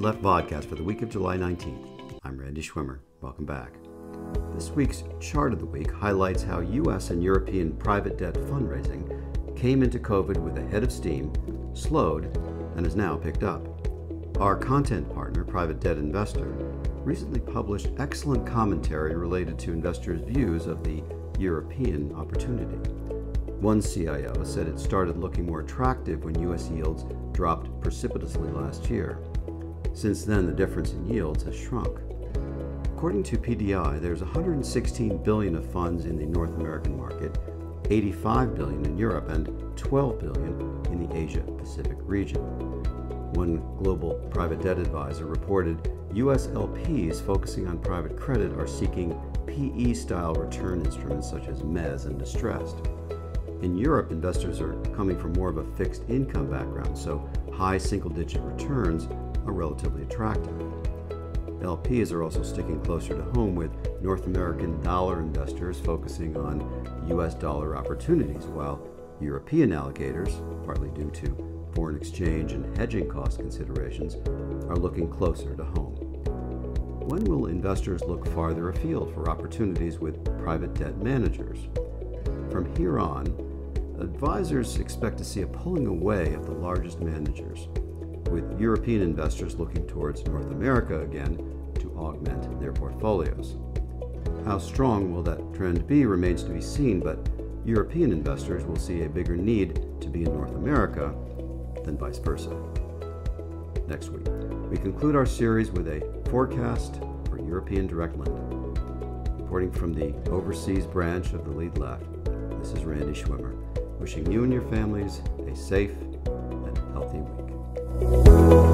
Left podcast for the week of July 19th. I'm Randy Schwimmer. Welcome back. This week's chart of the week highlights how U.S. and European private debt fundraising came into COVID with a head of steam, slowed, and is now picked up. Our content partner, Private Debt Investor, recently published excellent commentary related to investors' views of the European opportunity. One CIO said it started looking more attractive when U.S. yields dropped precipitously last year. Since then, the difference in yields has shrunk. According to PDI, there's 116 billion of funds in the North American market, 85 billion in Europe, and 12 billion in the Asia Pacific region. One global private debt advisor reported US LPs focusing on private credit are seeking PE style return instruments such as MEZ and distressed. In Europe, investors are coming from more of a fixed income background, so high single digit returns are relatively attractive. LPs are also sticking closer to home with North American dollar investors focusing on US dollar opportunities, while European allocators, partly due to foreign exchange and hedging cost considerations, are looking closer to home. When will investors look farther afield for opportunities with private debt managers? From here on, advisors expect to see a pulling away of the largest managers, with European investors looking towards North America again to augment their portfolios. How strong will that trend be remains to be seen, but European investors will see a bigger need to be in North America than vice versa. Next week, we conclude our series with a forecast for European direct lending. Reporting from the overseas branch of the Lead Left, this is Randy Schwimmer wishing you and your families a safe and healthy week. 嗯。